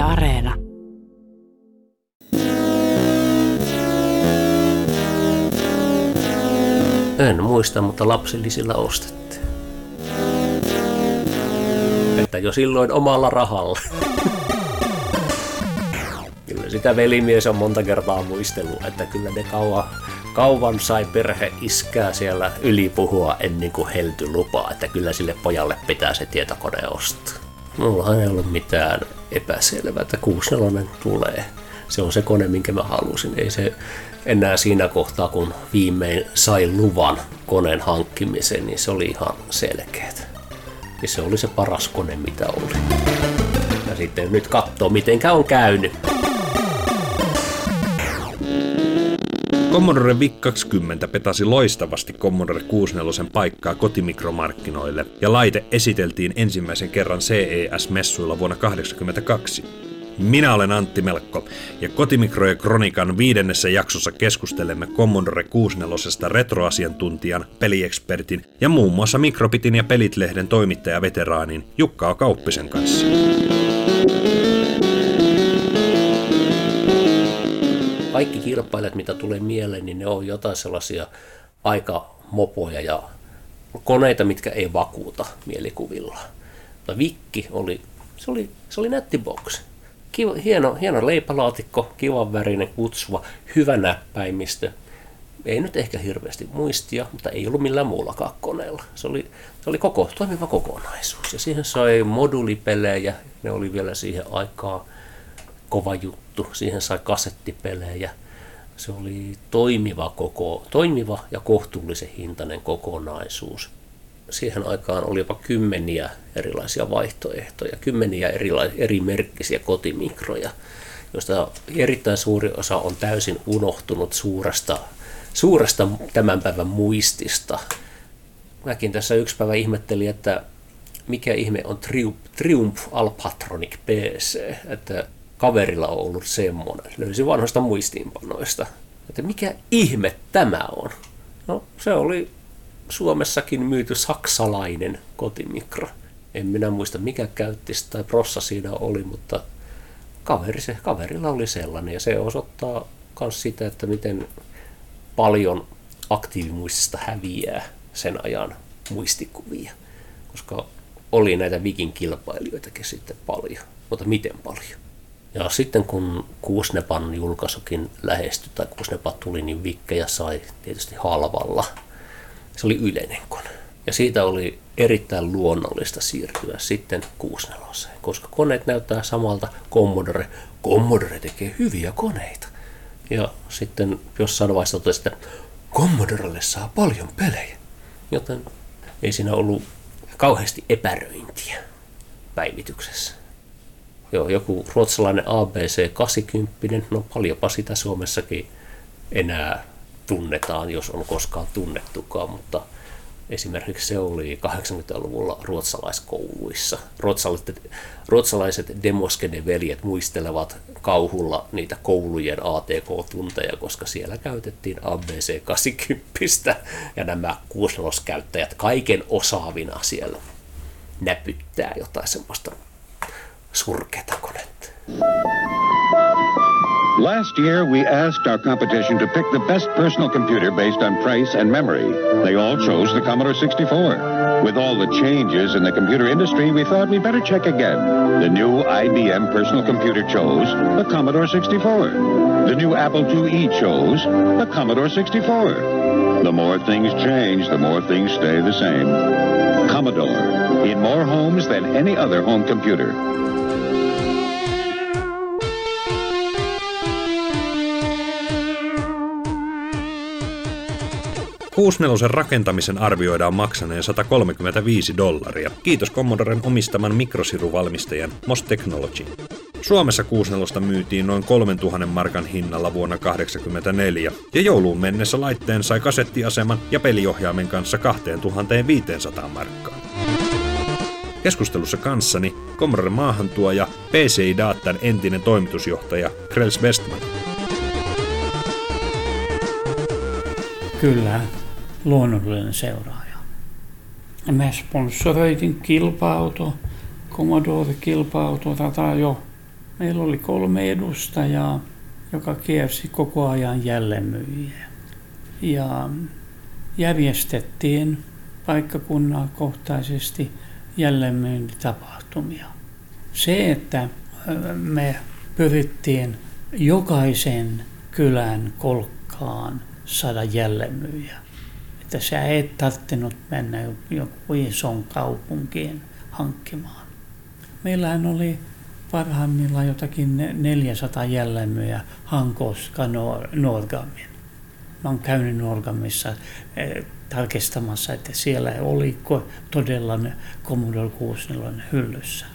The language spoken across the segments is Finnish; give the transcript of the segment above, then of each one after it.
Areena. En muista, mutta lapsillisilla ostettiin. Että jo silloin omalla rahalla. Kyllä sitä velimies on monta kertaa muistellut, että kyllä ne kauan, kauan sai perhe iskää siellä ylipuhua ennen kuin helty lupaa, että kyllä sille pojalle pitää se tietokone ostaa. Mulla ei ollut mitään epäselvää, että 64 tulee. Se on se kone, minkä mä halusin. Ei se enää siinä kohtaa, kun viimein sai luvan koneen hankkimiseen, niin se oli ihan selkeät. Ja se oli se paras kone, mitä oli. Ja sitten nyt katsoo, mitenkä on käynyt. Commodore VIC-20 petasi loistavasti Commodore 64 paikkaa kotimikromarkkinoille ja laite esiteltiin ensimmäisen kerran CES-messuilla vuonna 1982. Minä olen Antti Melkko ja Kotimikrojen Kronikan viidennessä jaksossa keskustelemme Commodore 64 retroasiantuntijan, peliekspertin ja muun muassa Mikropitin ja Pelit-lehden toimittaja-veteraanin Jukka Kauppisen kanssa. Kaikki kilpailijat, mitä tulee mieleen, niin ne on jotain sellaisia aika mopoja ja koneita, mitkä ei vakuuta mielikuvilla. Mutta Vikki oli, se oli, se oli nätti box. Kiva, hieno, hieno leipälaatikko, kivan värinen, kutsuva, hyvä näppäimistö. Ei nyt ehkä hirveästi muistia, mutta ei ollut millään muullakaan koneella. Se oli, se oli koko, toimiva kokonaisuus. Ja siihen sai modulipelejä, ne oli vielä siihen aikaan kova juttu. Siihen sai kasettipelejä. Se oli toimiva, koko, toimiva ja kohtuullisen hintainen kokonaisuus. Siihen aikaan oli jopa kymmeniä erilaisia vaihtoehtoja, kymmeniä erila- eri merkkisiä kotimikroja, joista erittäin suuri osa on täysin unohtunut suuresta, suuresta tämän päivän muistista. Mäkin tässä yksi päivä ihmettelin, että mikä ihme on Triumph Alpatronic PC, että kaverilla on ollut semmoinen. Löysin vanhoista muistiinpanoista, että mikä ihme tämä on. No se oli Suomessakin myyty saksalainen kotimikro. En minä muista mikä käytti tai prossa siinä oli, mutta kaveri, se, kaverilla oli sellainen ja se osoittaa myös sitä, että miten paljon aktiivimuistista häviää sen ajan muistikuvia, koska oli näitä vikin kilpailijoitakin sitten paljon, mutta miten paljon. Ja sitten kun Kuusnepan julkaisukin lähestyi tai Kuusnepa tuli, niin vikkejä sai tietysti halvalla. Se oli yleinen kone. Ja siitä oli erittäin luonnollista siirtyä sitten 64, koska koneet näyttää samalta Commodore. Commodore tekee hyviä koneita. Ja sitten jossain vaiheessa totesi, että Commodorelle saa paljon pelejä. Joten ei siinä ollut kauheasti epäröintiä päivityksessä. Joo, joku ruotsalainen ABC 80, no paljonpa sitä Suomessakin enää tunnetaan, jos on koskaan tunnettukaan, mutta esimerkiksi se oli 80-luvulla ruotsalaiskouluissa. Ruotsalaiset, ruotsalaiset Demoskene-veljet muistelevat kauhulla niitä koulujen ATK-tunteja, koska siellä käytettiin ABC 80 ja nämä kuusloskäyttäjät kaiken osaavina siellä näpyttää jotain semmoista konetta. Last year, we asked our competition to pick the best personal computer based on price and memory. They all chose the Commodore 64. With all the changes in the computer industry, we thought we'd better check again. The new IBM personal computer chose the Commodore 64. The new Apple IIe chose the Commodore 64. The more things change, the more things stay the same. Commodore, in more homes than any other home computer. 64 rakentamisen arvioidaan maksaneen 135 dollaria. Kiitos Commodoren omistaman mikrosiruvalmistajan MOS Technology. Suomessa 64 myytiin noin 3000 markan hinnalla vuonna 1984, ja jouluun mennessä laitteen sai kasettiaseman ja peliohjaimen kanssa 2500 markkaa. Keskustelussa kanssani Commodore maahantuoja PCI Datan entinen toimitusjohtaja Krels Westman. Kyllä, luonnollinen seuraaja. Mä sponsoroitin kilpa-auto, Commodore kilpa-auto tätä jo Meillä oli kolme edustajaa, joka kiersi koko ajan jälleenmyyjiä. Ja järjestettiin paikkakunnan kohtaisesti jälleenmyyntitapahtumia. Se, että me pyrittiin jokaisen kylän kolkkaan saada jälleenmyyjä. Että sä et tarvinnut mennä joku ison kaupunkiin hankkimaan. Meillähän oli parhaimmillaan jotakin 400 jälleenmyyjä Hankoska Norgamin. Mä oon käynyt Norgamissa eh, tarkistamassa, että siellä oli todella Commodore 64 hyllyssä.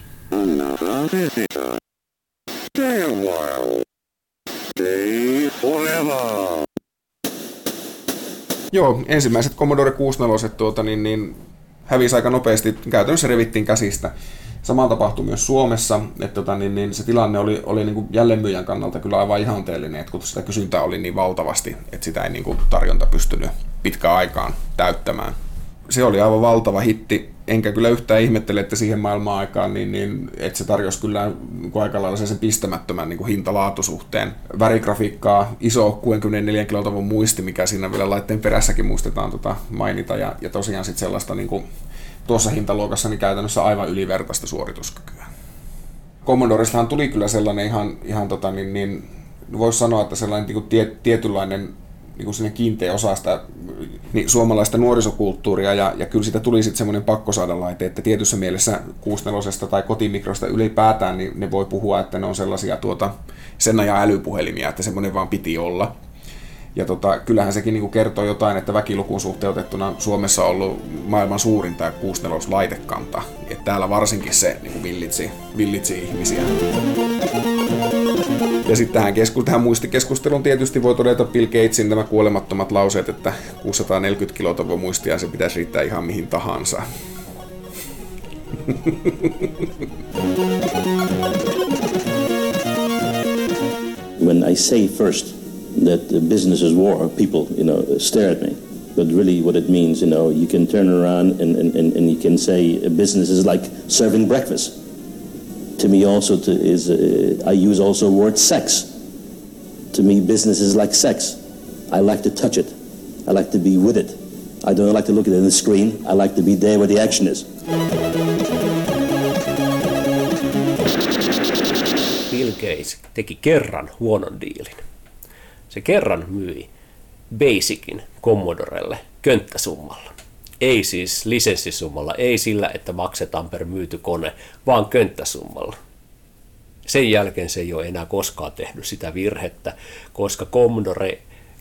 Joo, ensimmäiset Commodore 64 tuota, niin, niin hävisi aika nopeasti, käytännössä revittiin käsistä. Sama tapahtui myös Suomessa, että tota, niin, niin se tilanne oli, oli niin kuin jälleenmyyjän kannalta kyllä aivan ihanteellinen, että kun sitä kysyntää oli niin valtavasti, että sitä ei niin kuin tarjonta pystynyt pitkään aikaan täyttämään. Se oli aivan valtava hitti, enkä kyllä yhtään ihmettele, että siihen maailman aikaan, niin, niin että se tarjosi kyllä niin kuin aika lailla sen pistämättömän niin hinta-laatusuhteen. Värigrafiikkaa, iso 64 kilotavun muisti, mikä siinä vielä laitteen perässäkin muistetaan tota mainita, ja, ja tosiaan sitten sellaista niin kuin, tuossa hintaluokassa niin käytännössä aivan ylivertaista suorituskykyä. Commodorestahan tuli kyllä sellainen ihan, ihan tota, niin, niin, voisi sanoa, että sellainen niin kuin tie, tietynlainen niin kuin kiinteä osa sitä niin suomalaista nuorisokulttuuria ja, ja kyllä siitä tuli sitten semmoinen pakko saada laite, että tietyssä mielessä 64 tai kotimikrosta ylipäätään niin ne voi puhua, että ne on sellaisia tuota, sen ajan älypuhelimia, että semmoinen vaan piti olla. Ja tota, kyllähän sekin niin kertoo jotain, että väkilukuun suhteutettuna Suomessa on ollut maailman suurin tämä 64 laitekanta. Et täällä varsinkin se niin villitsi, villitsi ihmisiä. Ja sitten tähän, kesku, tähän muistikeskusteluun tietysti voi todeta Bill Gatesin nämä kuolemattomat lauseet, että 640 kilotavua muistia se pitäisi riittää ihan mihin tahansa. When I say first that business is war, people, you know, stare at me. But really what it means, you know, you can turn around and, and, and you can say business is like serving breakfast. To me also to, is, uh, I use also word sex. To me business is like sex. I like to touch it. I like to be with it. I don't like to look at it on the screen. I like to be there where the action is. Bill Gates teki kerran huonon diilin. Se kerran myi Basicin Commodorelle könttäsummalla. Ei siis lisenssisummalla, ei sillä, että maksetaan per myyty kone, vaan könttäsummalla. Sen jälkeen se ei ole enää koskaan tehnyt sitä virhettä, koska Commodore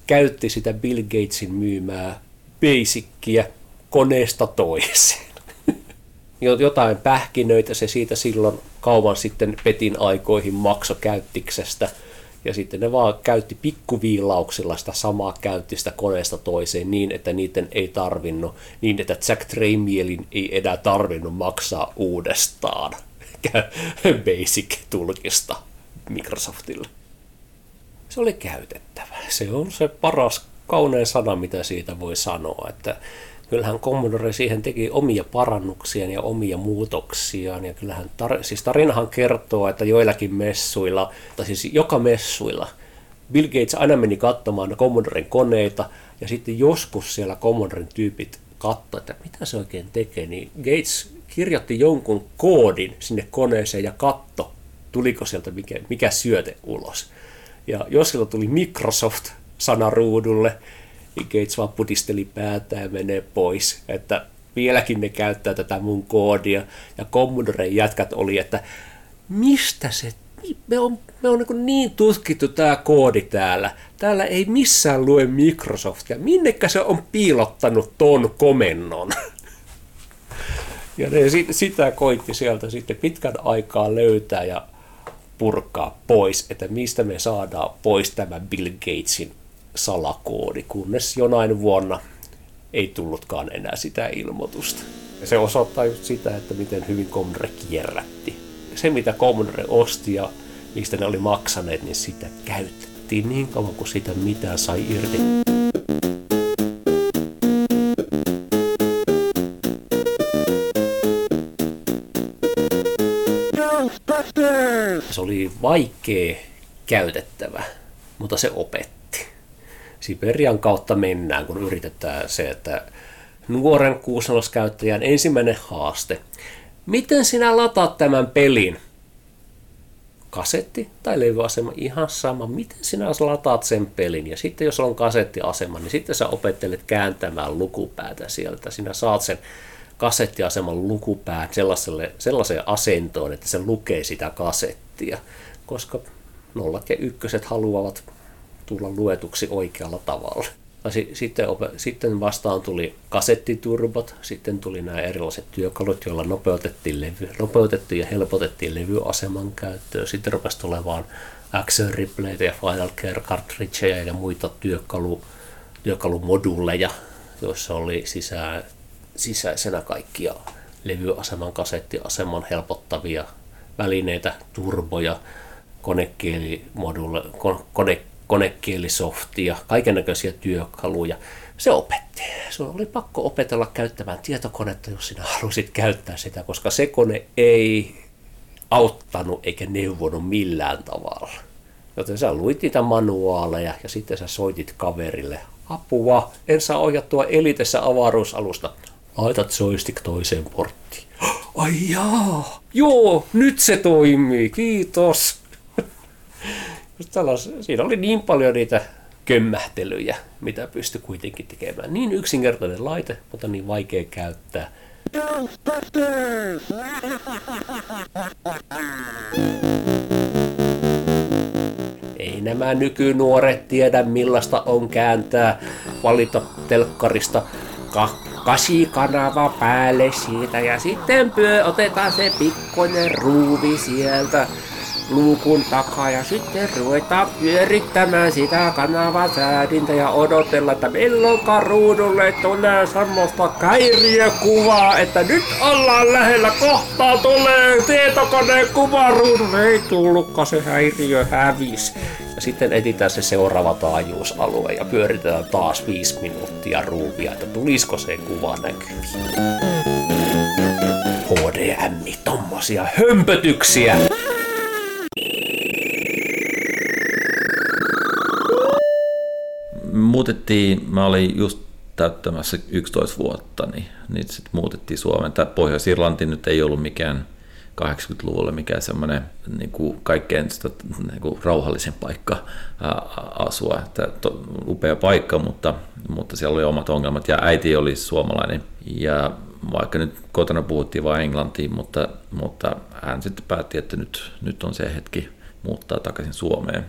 käytti sitä Bill Gatesin myymää Basicia koneesta toiseen. Jotain pähkinöitä se siitä silloin kauan sitten Petin aikoihin maksokäyttiksestä – ja sitten ne vaan käytti pikkuviilauksilla sitä samaa käyttistä koneesta toiseen niin, että niiden ei tarvinnut, niin että Jack Tramielin ei enää tarvinnut maksaa uudestaan Basic-tulkista Microsoftille. Se oli käytettävä. Se on se paras kaunein sana, mitä siitä voi sanoa, että kyllähän Commodore siihen teki omia parannuksia ja omia muutoksiaan. Ja kyllähän tar- siis tarinahan kertoo, että joillakin messuilla, tai siis joka messuilla, Bill Gates aina meni katsomaan Commodoren koneita, ja sitten joskus siellä Commodoren tyypit katsoi, että mitä se oikein tekee, niin Gates kirjoitti jonkun koodin sinne koneeseen ja katto, tuliko sieltä mikä, mikä syöte ulos. Ja jos sieltä tuli Microsoft-sana ruudulle, niin Gates vaan putisteli päätä ja menee pois. Että vieläkin ne käyttää tätä mun koodia. Ja Commodore jätkät oli, että mistä se, me on, me on niin, niin tutkittu tämä koodi täällä. Täällä ei missään lue Microsoftia. Minnekä se on piilottanut ton komennon? Ja ne sitä koitti sieltä sitten pitkän aikaa löytää ja purkaa pois, että mistä me saadaan pois tämä Bill Gatesin salakoodi, kunnes jonain vuonna ei tullutkaan enää sitä ilmoitusta. Ja se osoittaa just sitä, että miten hyvin Commodore kierrätti. Se, mitä Commodore osti ja mistä ne oli maksaneet, niin sitä käytettiin niin kauan kuin sitä mitään sai irti. Se oli vaikea käytettävä, mutta se opetti. Siberian kautta mennään, kun yritetään se, että nuoren kuusennoskäyttäjän ensimmäinen haaste. Miten sinä lataat tämän pelin? kasetti tai levyasema, ihan sama, miten sinä lataat sen pelin. Ja sitten jos on kasettiasema, niin sitten sä opettelet kääntämään lukupäätä sieltä. Sinä saat sen kasettiaseman lukupään sellaiselle, sellaiseen asentoon, että se lukee sitä kasettia, koska nollat ja ykköset haluavat tulla luetuksi oikealla tavalla. Sitten, sitten vastaan tuli kasettiturbot, sitten tuli nämä erilaiset työkalut, joilla nopeutettiin, levy, nopeutettiin ja helpotettiin levyaseman käyttöä. Sitten rupesi tulemaan Action Replaytä ja Final Care cartridgeja ja muita työkalu, työkalumoduleja, joissa oli sisään, sisäisenä kaikkia levyaseman, kasettiaseman helpottavia välineitä, turboja, konekielimodulle, kone, konekielisoftia, kaiken näköisiä työkaluja. Se opetti. Se oli pakko opetella käyttämään tietokonetta, jos sinä halusit käyttää sitä, koska se kone ei auttanut eikä neuvonut millään tavalla. Joten sä luit niitä manuaaleja ja sitten sä soitit kaverille. Apua, en saa ohjattua elitessä avaruusalusta. Laitat joystick toiseen porttiin. Ai jaa, joo, nyt se toimii, kiitos. Tällais, siinä oli niin paljon niitä kömmähtelyjä, mitä pystyi kuitenkin tekemään. Niin yksinkertainen laite, mutta niin vaikea käyttää. Ei nämä nykynuoret tiedä millaista on kääntää, valita telkkarista kasi kanava päälle siitä ja sitten pyö otetaan se pikkoinen ruuvi sieltä luukun takaa ja sitten ruvetaan pyörittämään sitä kanavasäädintä ja odotella, että milloin ruudulle tulee semmoista häiriökuvaa, että nyt ollaan lähellä, kohtaa tulee tietokoneen kuva ruudulle, ei tullutkaan se häiriö hävis. Ja sitten etitään se seuraava taajuusalue ja pyöritetään taas viisi minuuttia ruuvia, että tulisiko se kuva näkyviin. HDM, tommosia hömpötyksiä. Muutettiin, mä olin just täyttämässä 11 vuotta, niin, niin sitten muutettiin Suomeen. Tämä Pohjois-Irlanti nyt ei ollut mikään 80-luvulla mikään semmoinen niin kuin kaikkein sitä, niin kuin rauhallisen paikka ää, asua. Tämä to, upea paikka, mutta, mutta siellä oli omat ongelmat ja äiti oli suomalainen ja vaikka nyt kotona puhuttiin vain englantiin, mutta, mutta hän sitten päätti, että nyt, nyt on se hetki muuttaa takaisin Suomeen.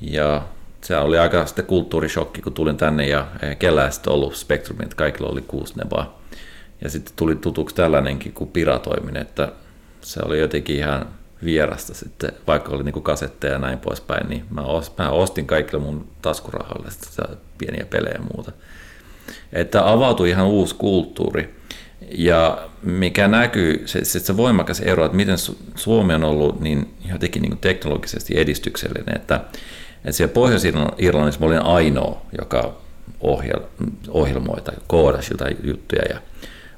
Ja se oli aika sitten kulttuurishokki, kun tulin tänne ja kellään sitten ollut Spectrumin, että kaikilla oli kuusi nebaa. Ja sitten tuli tutuksi tällainenkin kuin piratoiminen, että se oli jotenkin ihan vierasta sitten, vaikka oli niinku kasetteja ja näin poispäin, niin mä, mä ostin kaikille mun taskurahoille pieniä pelejä ja muuta. Että avautui ihan uusi kulttuuri. Ja mikä näkyy, se, se, se voimakas ero, että miten Suomi on ollut niin jotenkin niin teknologisesti edistyksellinen, että et siellä Pohjois-Irlannissa mä olin ainoa, joka ohjel, ohjelmoi tai koodasi jotain juttuja ja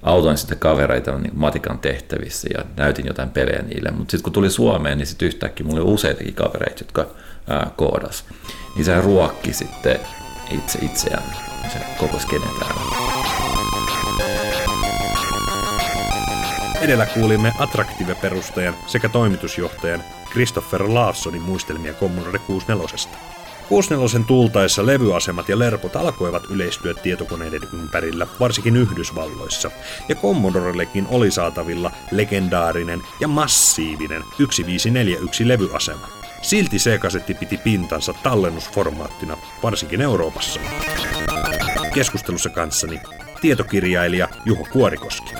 autoin sitten kavereita niin matikan tehtävissä ja näytin jotain pelejä niille. Mutta sitten kun tuli Suomeen, niin sitten yhtäkkiä mulla oli useitakin kavereita, jotka ää, koodas. Niin se ruokki sitten itse itseään se koko skene täällä. Edellä kuulimme Attractive-perustajan sekä toimitusjohtajan Christopher Larssonin muistelmia Commodore 64. 64 tultaessa levyasemat ja lerpot alkoivat yleistyä tietokoneiden ympärillä, varsinkin Yhdysvalloissa, ja Commodorellekin oli saatavilla legendaarinen ja massiivinen 1541 levyasema. Silti C-kasetti piti pintansa tallennusformaattina, varsinkin Euroopassa. Keskustelussa kanssani tietokirjailija Juho Kuorikoski.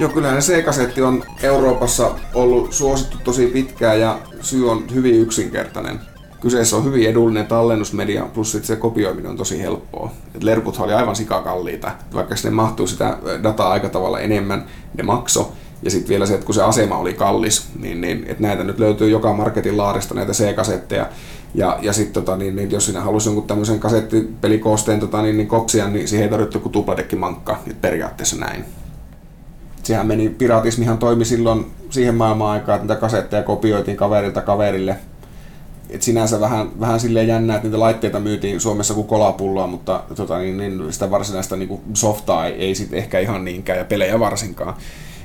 Joo, kyllähän se C-kasetti on Euroopassa ollut suosittu tosi pitkään ja syy on hyvin yksinkertainen. Kyseessä on hyvin edullinen tallennusmedia, plus sit se kopioiminen on tosi helppoa. Et lerputhan oli aivan sikakalliita. Vaikka sinne mahtuu sitä dataa aika tavalla enemmän, ne makso. Ja sitten vielä se, että kun se asema oli kallis, niin, niin että näitä nyt löytyy joka marketin laarista näitä C-kasetteja. Ja, ja sitten tota, niin, niin, jos sinä halusi jonkun tämmöisen kasettipelikoosteen tota, niin, niin kopsia, niin siihen ei tarvitse kuin tupladekki mankka, periaatteessa näin. Sehän meni, piratismihan toimi silloin siihen maailman aikaan, että niitä kasetteja kopioitiin kaverilta kaverille. Et sinänsä vähän, vähän silleen jännää, että niitä laitteita myytiin Suomessa kuin kolapulloa, mutta tota, niin, niin sitä varsinaista niin softaa ei, ei sit ehkä ihan niinkään ja pelejä varsinkaan.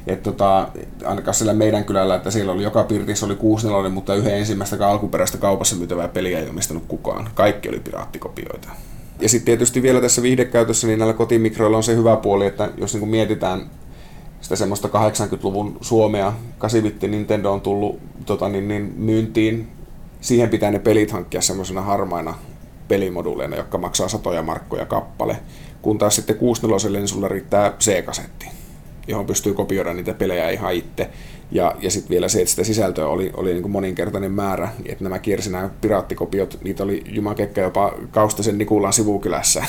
Et tota, ainakaan siellä meidän kylällä, että siellä oli joka pirtissä oli 64, mutta yhden ensimmäistä alkuperäistä kaupassa myytävää peliä ei omistanut kukaan. Kaikki oli piraatikopioita. Ja sitten tietysti vielä tässä viihdekäytössä, niin näillä kotimikroilla on se hyvä puoli, että jos niin mietitään sitä semmoista 80-luvun Suomea, 8 Nintendo on tullut tota, niin, niin, myyntiin. Siihen pitää ne pelit hankkia semmoisena harmaina pelimoduleina, jotka maksaa satoja markkoja kappale. Kun taas sitten 64 niin sulla riittää C-kasetti, johon pystyy kopioida niitä pelejä ihan itse. Ja, ja sitten vielä se, että sitä sisältöä oli, oli niin kuin moninkertainen määrä, että nämä kiersi nämä piraattikopiot, niitä oli jumakekkä jopa Kaustasen Nikulan sivukylässä,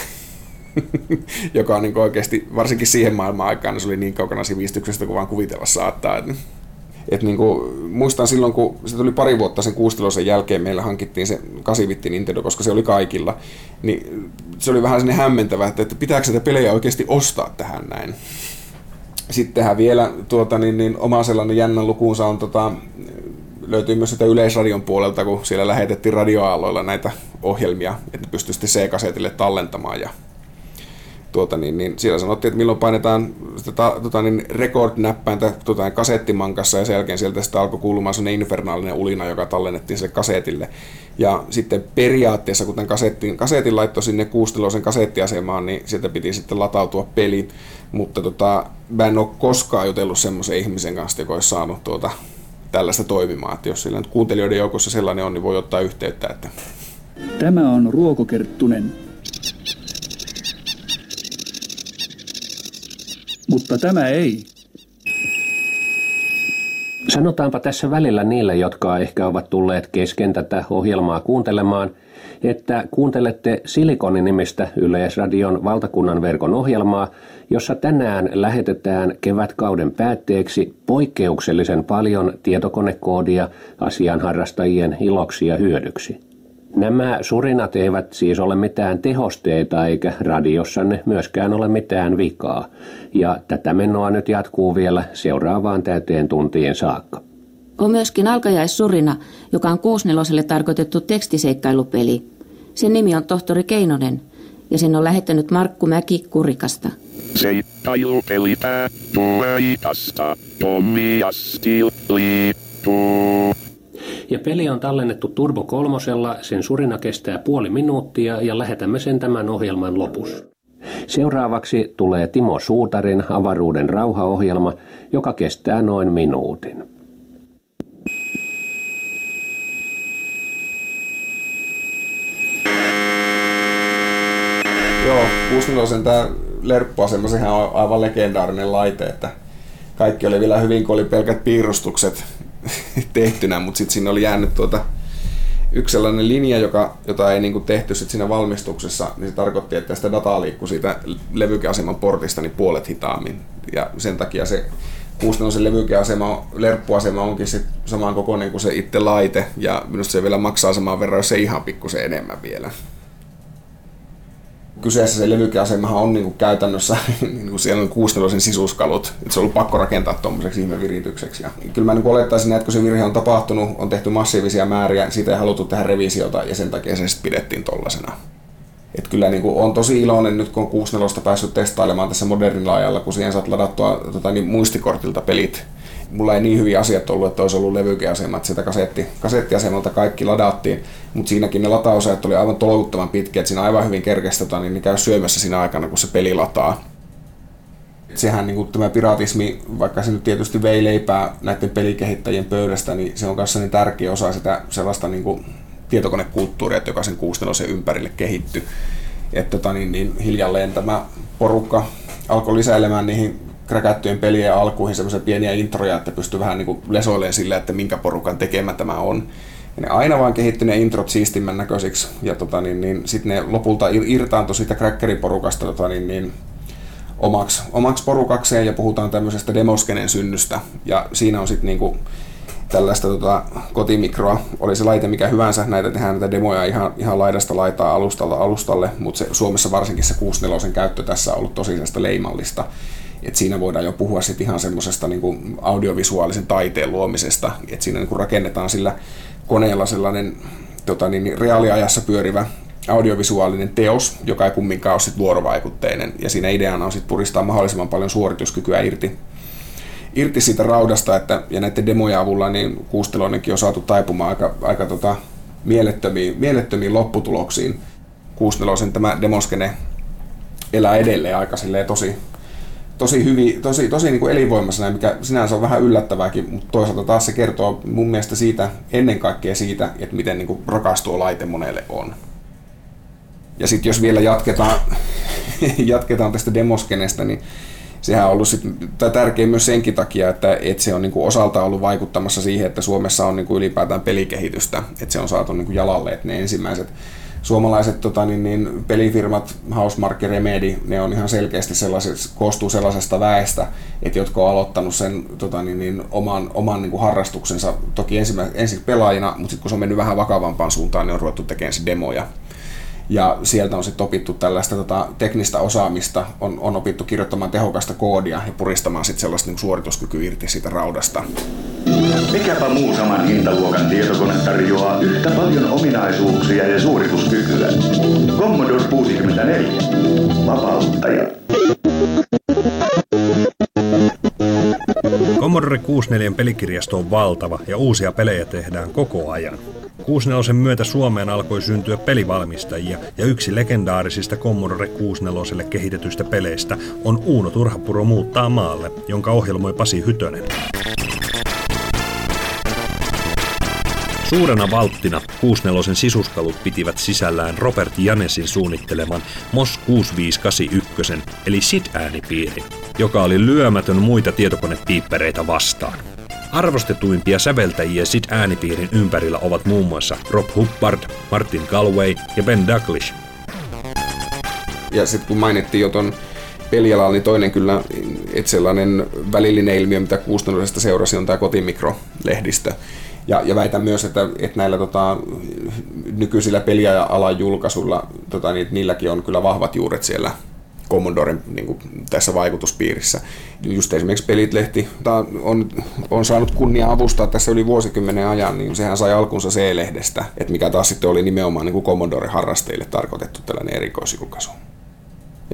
joka on niin oikeasti, varsinkin siihen maailman aikaan, niin se oli niin kaukana sivistyksestä kuin vaan kuvitella saattaa. Että, et niin kuin, muistan silloin, kun se tuli pari vuotta sen kuustelosen jälkeen, meillä hankittiin se 8 Nintendo, koska se oli kaikilla, niin se oli vähän sinne hämmentävä, että, että pitääkö sitä pelejä oikeasti ostaa tähän näin. Sittenhän vielä tuota, niin, niin, oma sellainen jännän lukuunsa on, tota, löytyy myös sitä Yleisradion puolelta, kun siellä lähetettiin radioaalloilla näitä ohjelmia, että pystyi sitten C-kasetille tallentamaan ja tuota, niin, niin siellä sanottiin, että milloin painetaan sitä, tuota, niin record-näppäintä tuota, kasettimankassa ja sen jälkeen sieltä sitten alkoi kuulumaan sellainen infernaalinen ulina, joka tallennettiin sille kasetille. Ja sitten periaatteessa, kun tämän kasetin, kasetin laittoi sinne kuusteloisen kasettiasemaan, niin sieltä piti sitten latautua peli. Mutta tota, mä en ole koskaan jutellut semmoisen ihmisen kanssa, joka olisi saanut tuota, tällaista toimimaan. Että jos sillä nyt kuuntelijoiden joukossa sellainen on, niin voi ottaa yhteyttä. Että... Tämä on Ruokokerttunen. Mutta tämä ei. Sanotaanpa tässä välillä niille, jotka ehkä ovat tulleet kesken tätä ohjelmaa kuuntelemaan, että kuuntelette Silikoni-nimistä Yleisradion valtakunnan verkon ohjelmaa, jossa tänään lähetetään kevätkauden päätteeksi poikkeuksellisen paljon tietokonekoodia asianharrastajien iloksi ja hyödyksi. Nämä surinat eivät siis ole mitään tehosteita eikä radiossanne myöskään ole mitään vikaa, ja tätä menoa nyt jatkuu vielä seuraavaan täyteen tuntien saakka. On myöskin alkajaissurina, joka on kuusneloselle tarkoitettu tekstiseikkailupeli. Sen nimi on Tohtori Keinonen, ja sen on lähettänyt Markku Mäki Kurikasta. Seikkailupeli päättuu Tommi Astil liippuu. Ja peli on tallennettu Turbo kolmosella, sen surina kestää puoli minuuttia ja lähetämme sen tämän ohjelman lopussa. Seuraavaksi tulee Timo Suutarin avaruuden rauhaohjelma, joka kestää noin minuutin. Joo, 64 tämä lerppuasema, sehän on aivan legendaarinen laite, että kaikki oli vielä hyvin, kun oli pelkät piirustukset tehtynä, mutta sitten siinä oli jäänyt tuota, yksi sellainen linja, joka, jota ei niin tehty sit siinä valmistuksessa, niin se tarkoitti, että sitä dataa liikkui siitä levykeaseman portista niin puolet hitaammin. Ja sen takia se 64 levykeasema, lerppuasema onkin sit saman kokoinen kuin se itse laite, ja minusta se vielä maksaa saman verran, jos se ihan pikkusen enemmän vielä kyseessä se levykeasemahan on niinku käytännössä, niinku siellä on kuustelosen sisuskalut, että se on ollut pakko rakentaa tuommoiseksi ihmeviritykseksi. Ja kyllä mä niinku olettaisin, että kun se virhe on tapahtunut, on tehty massiivisia määriä, siitä ei haluttu tehdä revisiota ja sen takia se sitten pidettiin tollasena. Et kyllä niin on tosi iloinen nyt, kun on 64 päässyt testailemaan tässä modernilla ajalla, kun siihen saat ladattua tota, niin muistikortilta pelit mulla ei niin hyviä asiat ollut, että olisi ollut levykeasema, että sitä kasetti, kasettiasemalta kaikki ladattiin, mutta siinäkin ne latausajat oli aivan tolkuttoman pitkiä, että siinä aivan hyvin kerkesi, tota, niin ne käy syömässä siinä aikana, kun se peli lataa. Sehän niin kuin tämä piratismi, vaikka se nyt tietysti vei leipää näiden pelikehittäjien pöydästä, niin se on kanssa niin tärkeä osa sitä sellaista niin kuin tietokonekulttuuria, joka sen kuustelosen ympärille kehittyi. Että tota, niin, niin hiljalleen tämä porukka alkoi lisäilemään niihin kräkättyjen pelien alkuihin semmoisia pieniä introja, että pystyy vähän niin lesoilemaan sillä, että minkä porukan tekemä tämä on. Ja ne aina vaan kehitti ne introt siistimmän näköisiksi, ja tota, niin, niin, sitten ne lopulta irtaantui siitä crackeriporukasta tota, niin, niin, omaksi, omaksi porukakseen, ja puhutaan tämmöisestä demoskenen synnystä, ja siinä on sitten niinku, tällaista tota, kotimikroa, oli se laite mikä hyvänsä, näitä tehdään näitä demoja ihan, ihan laidasta laitaa alustalta alustalle, mutta se, Suomessa varsinkin se 64 käyttö tässä on ollut tosi leimallista Et siinä voidaan jo puhua sit ihan semmoisesta niin audiovisuaalisen taiteen luomisesta, että siinä niin rakennetaan sillä koneella sellainen tota niin, reaaliajassa pyörivä audiovisuaalinen teos, joka ei kumminkaan ole sit vuorovaikutteinen. Ja siinä ideana on sit puristaa mahdollisimman paljon suorituskykyä irti, irti siitä raudasta, että, ja näiden demojen avulla niin kuusteloinenkin on saatu taipumaan aika, aika tota, mielettömiin, mielettömiin lopputuloksiin. Kuusteloisen tämä demoskene elää edelleen aika tosi, tosi hyvin, tosi, tosi niin kuin elinvoimaisena, mikä sinänsä on vähän yllättävääkin, mutta toisaalta taas se kertoo mun mielestä siitä, ennen kaikkea siitä, että miten niin kuin rakas tuo laite monelle on. Ja sitten jos vielä jatketaan, jatketaan tästä demoskenestä, niin sehän on ollut sit, tärkeä myös senkin takia, että, että se on niin kuin osalta ollut vaikuttamassa siihen, että Suomessa on niin kuin ylipäätään pelikehitystä, että se on saatu niin kuin jalalle, että ne ensimmäiset suomalaiset tota, niin, niin, pelifirmat, Housemark ja Remedy, ne on ihan selkeästi sellaiset, koostuu sellaisesta väestä, että jotka on aloittanut sen tota, niin, niin, oman, oman niin kuin harrastuksensa, toki ensin pelaajina, mutta sitten kun se on mennyt vähän vakavampaan suuntaan, niin on ruvettu tekemään se demoja ja sieltä on sitten opittu tällaista tota, teknistä osaamista, on, on opittu kirjoittamaan tehokasta koodia ja puristamaan sitten sellaista niin suorituskykyä irti siitä raudasta. Mikäpä muu saman hintaluokan tietokone tarjoaa yhtä paljon ominaisuuksia ja suorituskykyä. Commodore 64. Vapauttaja. Commodore 64 pelikirjasto on valtava ja uusia pelejä tehdään koko ajan. 64 myötä Suomeen alkoi syntyä pelivalmistajia ja yksi legendaarisista Commodore 64 kehitetyistä peleistä on Uuno Turhapuro muuttaa maalle, jonka ohjelmoi Pasi Hytönen. Suurena valttina 64 sisuskalut pitivät sisällään Robert Janesin suunnitteleman MOS 6581 eli SID-äänipiiri, joka oli lyömätön muita tietokonepiippereitä vastaan. Arvostetuimpia säveltäjiä sit äänipiirin ympärillä ovat muun muassa Rob Hubbard, Martin Galway ja Ben Douglas. Ja sitten kun mainittiin jo ton pelialalla, niin toinen kyllä, että sellainen välillinen ilmiö, mitä kustannusesta seurasi, on tämä kotimikrolehdistö. Ja, ja väitän myös, että, että näillä tota, nykyisillä pelialan julkaisuilla, tota, niin, niilläkin on kyllä vahvat juuret siellä Commodoren niin kuin, tässä vaikutuspiirissä. Just esimerkiksi Pelit-lehti on, on saanut kunnia avustaa tässä yli vuosikymmenen ajan, niin sehän sai alkunsa C-lehdestä, että mikä taas sitten oli nimenomaan niin kuin Commodore-harrastajille tarkoitettu tällainen erikoisjulkaisu.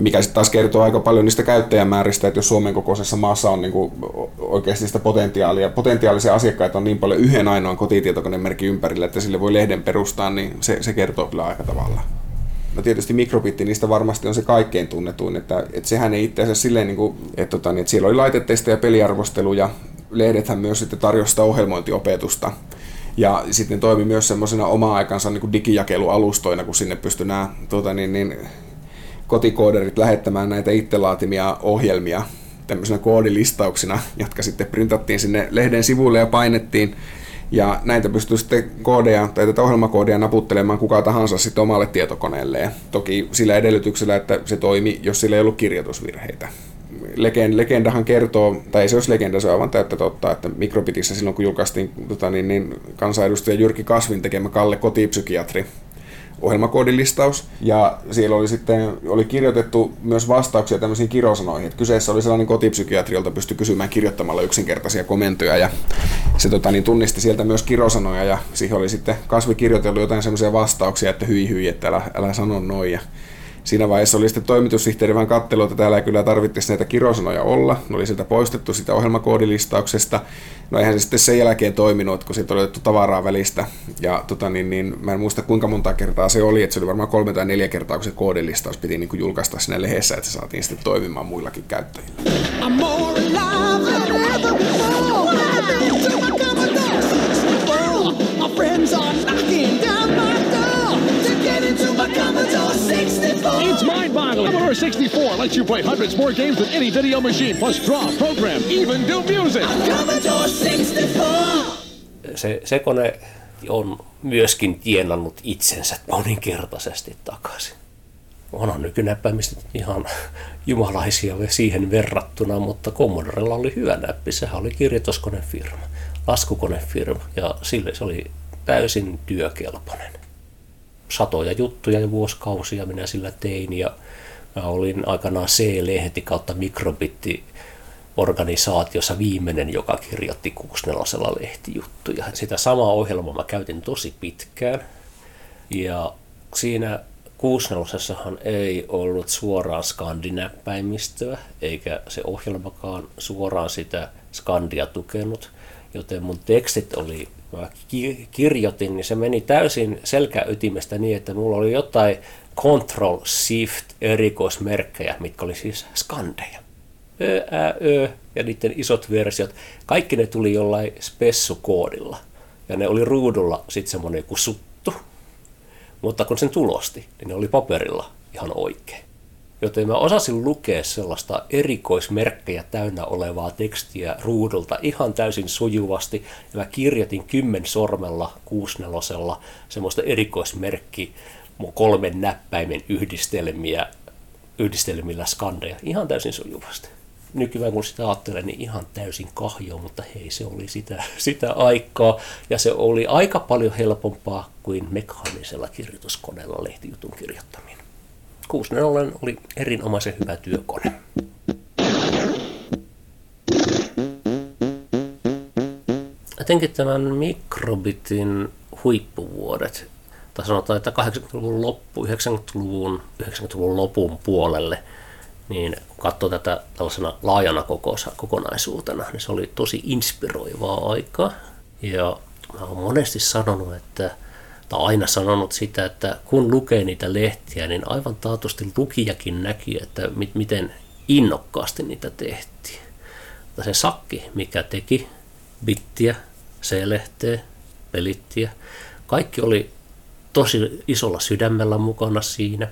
Mikä sitten taas kertoo aika paljon niistä käyttäjämääristä, että jos Suomen kokoisessa maassa on niin kuin oikeasti sitä potentiaalia, potentiaalisia asiakkaita on niin paljon yhden ainoan kotitietokonemerkin ympärillä, että sille voi lehden perustaa, niin se, se kertoo kyllä aika tavalla. No tietysti mikrobitti niistä varmasti on se kaikkein tunnetuin, että, että sehän ei itse asiassa silleen, niin kuin, että, tota, niin, että siellä oli laitetteista ja peliarvostelu ja lehdethän myös sitten tarjosi sitä ohjelmointiopetusta. Ja sitten toimi myös semmoisena oma aikansa niin digijakelualustoina, kun sinne pystyi nämä tota, niin, niin, kotikooderit lähettämään näitä itse laatimia ohjelmia tämmöisenä koodilistauksina, jotka sitten printattiin sinne lehden sivuille ja painettiin ja näitä pystyy sitten koodeja tai tätä ohjelmakoodia naputtelemaan kuka tahansa sitten omalle tietokoneelleen. Toki sillä edellytyksellä, että se toimi, jos sillä ei ollut kirjoitusvirheitä. Legend, legendahan kertoo, tai ei se olisi legenda, se on aivan täyttä totta, että Mikrobitissä silloin kun julkaistiin tota, niin, niin, kansanedustaja Jyrki Kasvin tekemä Kalle kotipsykiatri, ohjelmakoodilistaus, ja siellä oli sitten oli kirjoitettu myös vastauksia tämmöisiin kirosanoihin. Että kyseessä oli sellainen kotipsykiatri, jolta pystyi kysymään kirjoittamalla yksinkertaisia komentoja, ja se tota, niin, tunnisti sieltä myös kirosanoja, ja siihen oli sitten kasvi kirjoitellut jotain semmoisia vastauksia, että hyi hyi, että älä, älä sano noin, ja Siinä vaiheessa oli sitten toimitussihteeri vaan kattelu, että täällä ei kyllä tarvittaisi näitä kirosanoja olla. Ne oli sieltä poistettu sitä ohjelmakoodilistauksesta. No eihän se sitten sen jälkeen toiminut, kun siitä oli otettu tavaraa välistä. Ja tota, niin, niin, mä en muista kuinka monta kertaa se oli, että se oli varmaan kolme tai neljä kertaa, kun se koodilistaus piti niin kuin julkaista sinne lehdessä, että se saatiin sitten toimimaan muillakin käyttäjillä. friends are It's mind-boggling. Commodore 64 lets you play hundreds more games than any video machine, plus draw, program, even do music. Commodore 64. Se, se kone on myöskin tienannut itsensä moninkertaisesti takaisin. Onhan nykynäppäimistä ihan jumalaisia siihen verrattuna, mutta Commodorella oli hyvä näppi. Sehän oli kirjoituskonefirma, laskukonefirma ja sille se oli täysin työkelpoinen. Satoja juttuja ja vuosikausia minä sillä tein ja mä olin aikanaan C-lehti kautta mikrobitti organisaatiossa viimeinen, joka kirjoitti 64 lehtijuttuja. Sitä samaa ohjelmaa mä käytin tosi pitkään. Ja siinä 64 ei ollut suoraan skandinäppäimistöä, eikä se ohjelmakaan suoraan sitä skandia tukenut, joten mun tekstit oli, mä kirjoitin, niin se meni täysin selkäytimestä niin, että mulla oli jotain Control Shift erikoismerkkejä, mitkä oli siis skandeja. Ö, ä, ö, ja niiden isot versiot, kaikki ne tuli jollain spessukoodilla. Ja ne oli ruudulla sitten semmoinen joku suttu. Mutta kun sen tulosti, niin ne oli paperilla ihan oikein. Joten mä osasin lukea sellaista erikoismerkkejä täynnä olevaa tekstiä ruudulta ihan täysin sujuvasti. Ja mä kirjoitin kymmen sormella kuusnelosella semmoista erikoismerkki kolmen näppäimen yhdistelmiä, yhdistelmillä skandeja ihan täysin sujuvasti nykyään kun sitä ajattelen, niin ihan täysin kahjo, mutta hei, se oli sitä, sitä aikaa ja se oli aika paljon helpompaa kuin mekaanisella kirjoituskoneella lehtijutun kirjoittaminen. 640 oli erinomaisen hyvä työkone. Jotenkin tämän mikrobitin huippuvuodet, tai sanotaan, että 80-luvun loppu, 90-luvun, 90-luvun lopun puolelle – niin kun katsoo tätä tällaisena laajana kokonaisuutena, niin se oli tosi inspiroivaa aikaa. Ja mä oon monesti sanonut, että, tai aina sanonut sitä, että kun lukee niitä lehtiä, niin aivan taatusti lukijakin näki, että mit, miten innokkaasti niitä tehtiin. Mutta se sakki, mikä teki bittiä, C-lehteä, pelittiä, kaikki oli tosi isolla sydämellä mukana siinä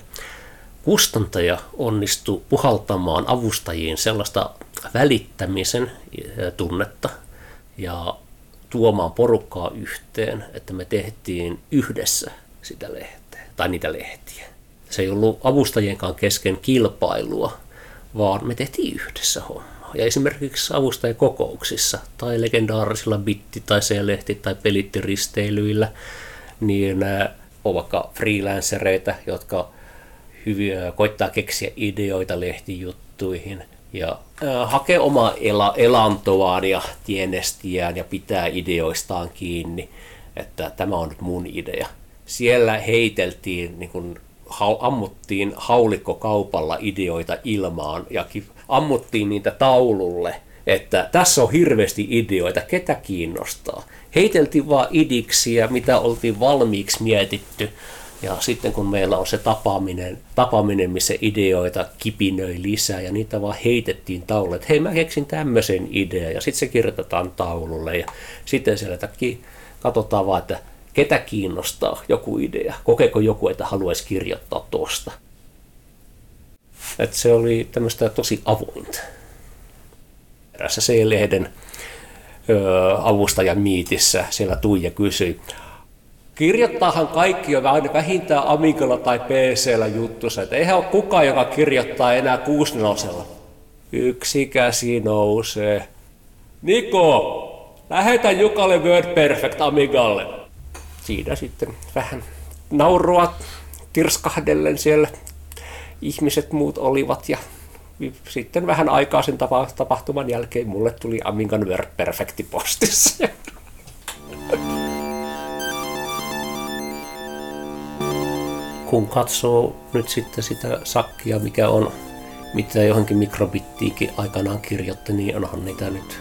kustantaja onnistui puhaltamaan avustajiin sellaista välittämisen tunnetta ja tuomaan porukkaa yhteen, että me tehtiin yhdessä sitä lehteä, tai niitä lehtiä. Se ei ollut avustajienkaan kesken kilpailua, vaan me tehtiin yhdessä hommaa. Ja esimerkiksi avustajakokouksissa tai legendaarisilla bitti- tai C-lehti- tai pelittiristeilyillä, niin on vaikka freelancereita, jotka hyviä, koittaa keksiä ideoita lehtijuttuihin ja äh, hakee omaa ela, elantoaan ja tienestiään ja pitää ideoistaan kiinni, että tämä on nyt mun idea. Siellä heiteltiin, niin kun, ha, ammuttiin haulikkokaupalla ideoita ilmaan ja ammuttiin niitä taululle, että tässä on hirveästi ideoita, ketä kiinnostaa. Heiteltiin vaan idiksiä, mitä oltiin valmiiksi mietitty, ja sitten kun meillä on se tapaaminen, tapaaminen missä ideoita kipinöi lisää ja niitä vaan heitettiin taululle, että hei mä keksin tämmöisen idean ja sitten se kirjoitetaan taululle ja sitten siellä katsotaan vaan, että ketä kiinnostaa joku idea, kokeeko joku, että haluaisi kirjoittaa tuosta. Että se oli tämmöistä tosi avointa. Erässä C-lehden avustajan miitissä siellä Tuija kysyi, Kirjoittaahan kaikki jo vähintään Amigalla tai PCllä juttussa, että eihän ole kukaan, joka kirjoittaa enää kuusnelosella. Yksi käsi nousee. Niko, lähetä Jukalle Word Perfect Amigalle. Siinä sitten vähän naurua tirskahdellen siellä ihmiset muut olivat ja sitten vähän aikaa sen tapahtuman jälkeen mulle tuli Amigan Word Perfecti postissa. Kun katsoo nyt sitten sitä sakkia, mikä on, mitä johonkin mikrobittiikin aikanaan kirjoitti, niin onhan niitä nyt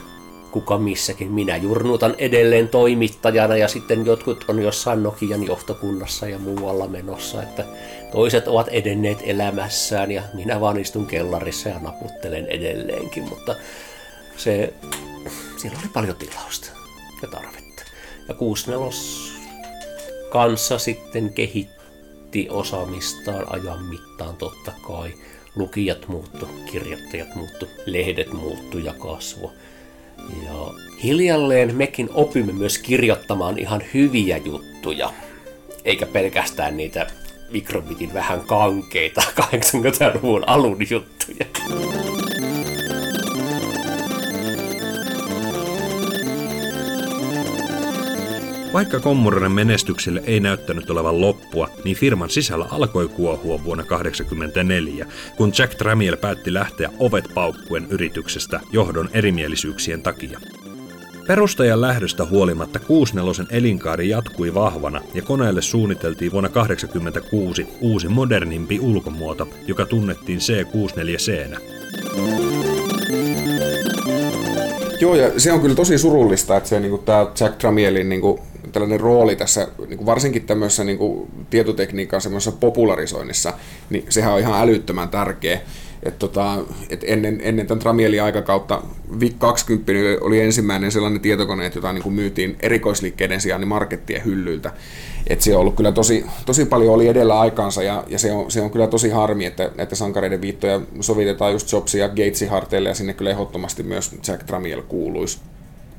kuka missäkin. Minä jurnutan edelleen toimittajana ja sitten jotkut on jossain Nokian johtokunnassa ja muualla menossa, että toiset ovat edenneet elämässään ja minä vaan istun kellarissa ja naputtelen edelleenkin, mutta se, siellä oli paljon tilausta ja tarvetta. Ja 64 kanssa sitten kehittyi kehitti osaamistaan ajan mittaan totta kai. Lukijat muuttu, kirjoittajat muuttu, lehdet muuttu ja kasvo. Ja hiljalleen mekin opimme myös kirjoittamaan ihan hyviä juttuja, eikä pelkästään niitä mikrobitin vähän kankeita 80-luvun alun juttuja. Vaikka Commodoren menestykselle ei näyttänyt olevan loppua, niin firman sisällä alkoi kuohua vuonna 1984, kun Jack Tramiel päätti lähteä ovet paukkuen yrityksestä johdon erimielisyyksien takia. Perustajan lähdöstä huolimatta 64 elinkaari jatkui vahvana ja koneelle suunniteltiin vuonna 1986 uusi modernimpi ulkomuoto, joka tunnettiin C64C. Joo, ja se on kyllä tosi surullista, että se niin kuin, tämä Jack Tramielin niin kuin, tällainen rooli tässä, niin kuin varsinkin tämmöisessä niin kuin, tietotekniikan semmoisessa popularisoinnissa, niin sehän on ihan älyttömän tärkeä. Et tota, et ennen, ennen tämän Tramielin aikakautta VIC 20 oli ensimmäinen sellainen tietokone, jota niin kuin myytiin erikoisliikkeiden sijaan niin markettien hyllyiltä. Et se on ollut kyllä tosi, tosi paljon oli edellä aikaansa ja, ja se, on, se on kyllä tosi harmi, että näitä sankareiden viittoja sovitetaan just Jobsin ja Gatesin harteille ja sinne kyllä ehdottomasti myös Jack Tramiel kuuluisi.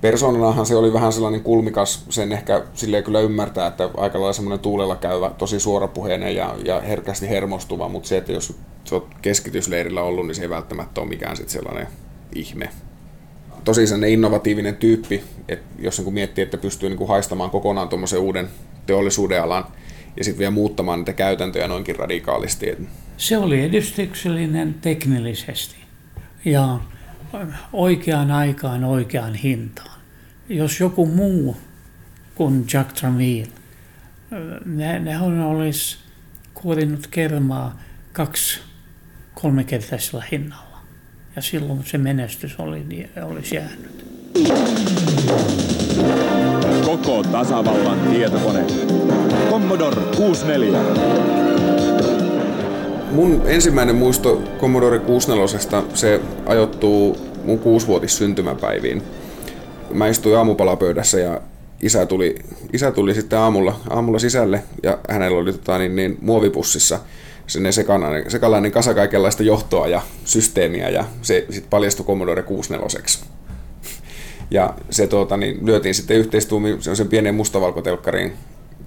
Persoonanahan se oli vähän sellainen kulmikas, sen ehkä silleen kyllä ymmärtää, että aika lailla semmoinen tuulella käyvä, tosi suorapuheinen ja, ja herkästi hermostuva, mutta se, että jos sä oot keskitysleirillä ollut, niin se ei välttämättä ole mikään sit sellainen ihme. Tosi sellainen innovatiivinen tyyppi, että jos niin miettii, että pystyy niin haistamaan kokonaan tuommoisen uuden teollisuuden alan ja sitten vielä muuttamaan niitä käytäntöjä noinkin radikaalisti. Se oli edistyksellinen teknillisesti ja oikeaan aikaan oikeaan hintaan. Jos joku muu kuin Jack Tramiel, ne, ne olisi kuorinut kermaa kaksi kolmekertaisella hinnalla. Ja silloin se menestys oli, olisi jäänyt. Koko tasavallan tietokone. Commodore 64. Mun ensimmäinen muisto Commodore 64 se ajoittuu mun kuusivuotis syntymäpäiviin. Mä istuin aamupalapöydässä ja isä tuli, isä tuli sitten aamulla, aamulla sisälle ja hänellä oli tota, niin, niin, muovipussissa sinne sekalainen, sekalainen kasa kaikenlaista johtoa ja systeemiä ja se sitten paljastui Commodore 64. Ja se tuota, niin, lyötiin sitten yhteistuumi sen pienen mustavalkotelkkariin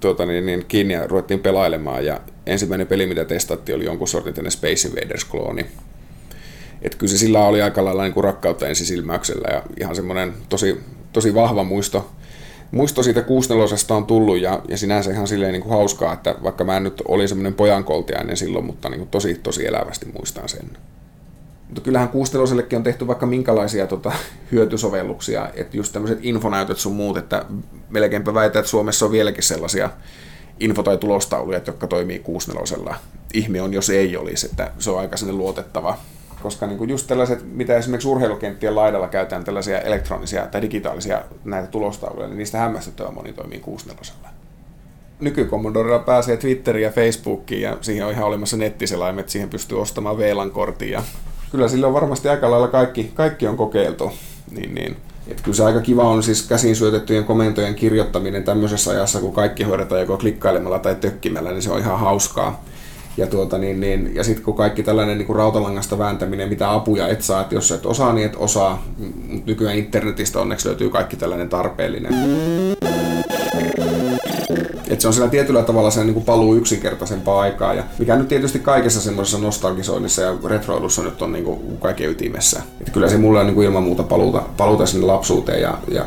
tuota, niin, niin, kiinni ja ruvettiin pelailemaan. Ja ensimmäinen peli, mitä testattiin, oli jonkun sortin Space Invaders-klooni. Että kyllä se sillä oli aika lailla niin kuin rakkautta ensisilmäyksellä ja ihan semmoinen tosi, tosi vahva muisto, muisto siitä 64 on tullut ja, ja sinänsä ihan silleen niin kuin hauskaa, että vaikka mä nyt oli semmoinen pojankoltiainen silloin, mutta niin kuin tosi, tosi elävästi muistan sen. Mutta kyllähän 64 on tehty vaikka minkälaisia tota, hyötysovelluksia, että just tämmöiset infonäytöt sun muut, että melkeinpä väitän, että Suomessa on vieläkin sellaisia info- tai tulostauluja, jotka toimii 64 Ihme on, jos ei olisi, että se on aika luotettava. Koska niin kuin just tällaiset, mitä esimerkiksi urheilukenttien laidalla käytetään tällaisia elektronisia tai digitaalisia näitä tulostauluja, niin niistä hämmästyttävän moni toimii 64 nykykommodorilla pääsee Twitteriin ja Facebookiin ja siihen on ihan olemassa nettiselaimet, siihen pystyy ostamaan VLAN-kortin ja kyllä sillä on varmasti aika lailla kaikki, kaikki on kokeiltu. Niin, niin. Et kyllä se aika kiva on siis käsin syötettyjen komentojen kirjoittaminen tämmöisessä ajassa, kun kaikki hoidetaan joko klikkailemalla tai tökkimällä, niin se on ihan hauskaa. Ja, tuota, niin, niin, ja sitten kun kaikki tällainen niin kuin rautalangasta vääntäminen, mitä apuja et saa, että jos et osaa, niin et osaa. Nykyään internetistä onneksi löytyy kaikki tällainen tarpeellinen. Et se on sillä tietyllä tavalla sen niin paluu yksinkertaisempaa aikaa, ja mikä nyt tietysti kaikessa semmoisessa nostalgisoinnissa ja retroilussa nyt on niin kuin kaiken ytimessä. Et kyllä se mulle on niin kuin ilman muuta paluuta, paluuta sinne lapsuuteen ja, ja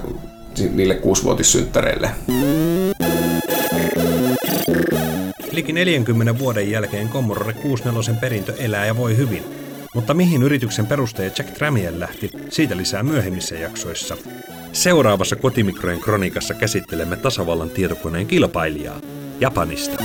niille kuusivuotissynttäreille. Liki 40 vuoden jälkeen Commodore 64 perintö elää ja voi hyvin. Mutta mihin yrityksen perustaja Jack Tramiel lähti, siitä lisää myöhemmissä jaksoissa. Seuraavassa Kotimikrojen kronikassa käsittelemme tasavallan tietokoneen kilpailijaa, Japanista.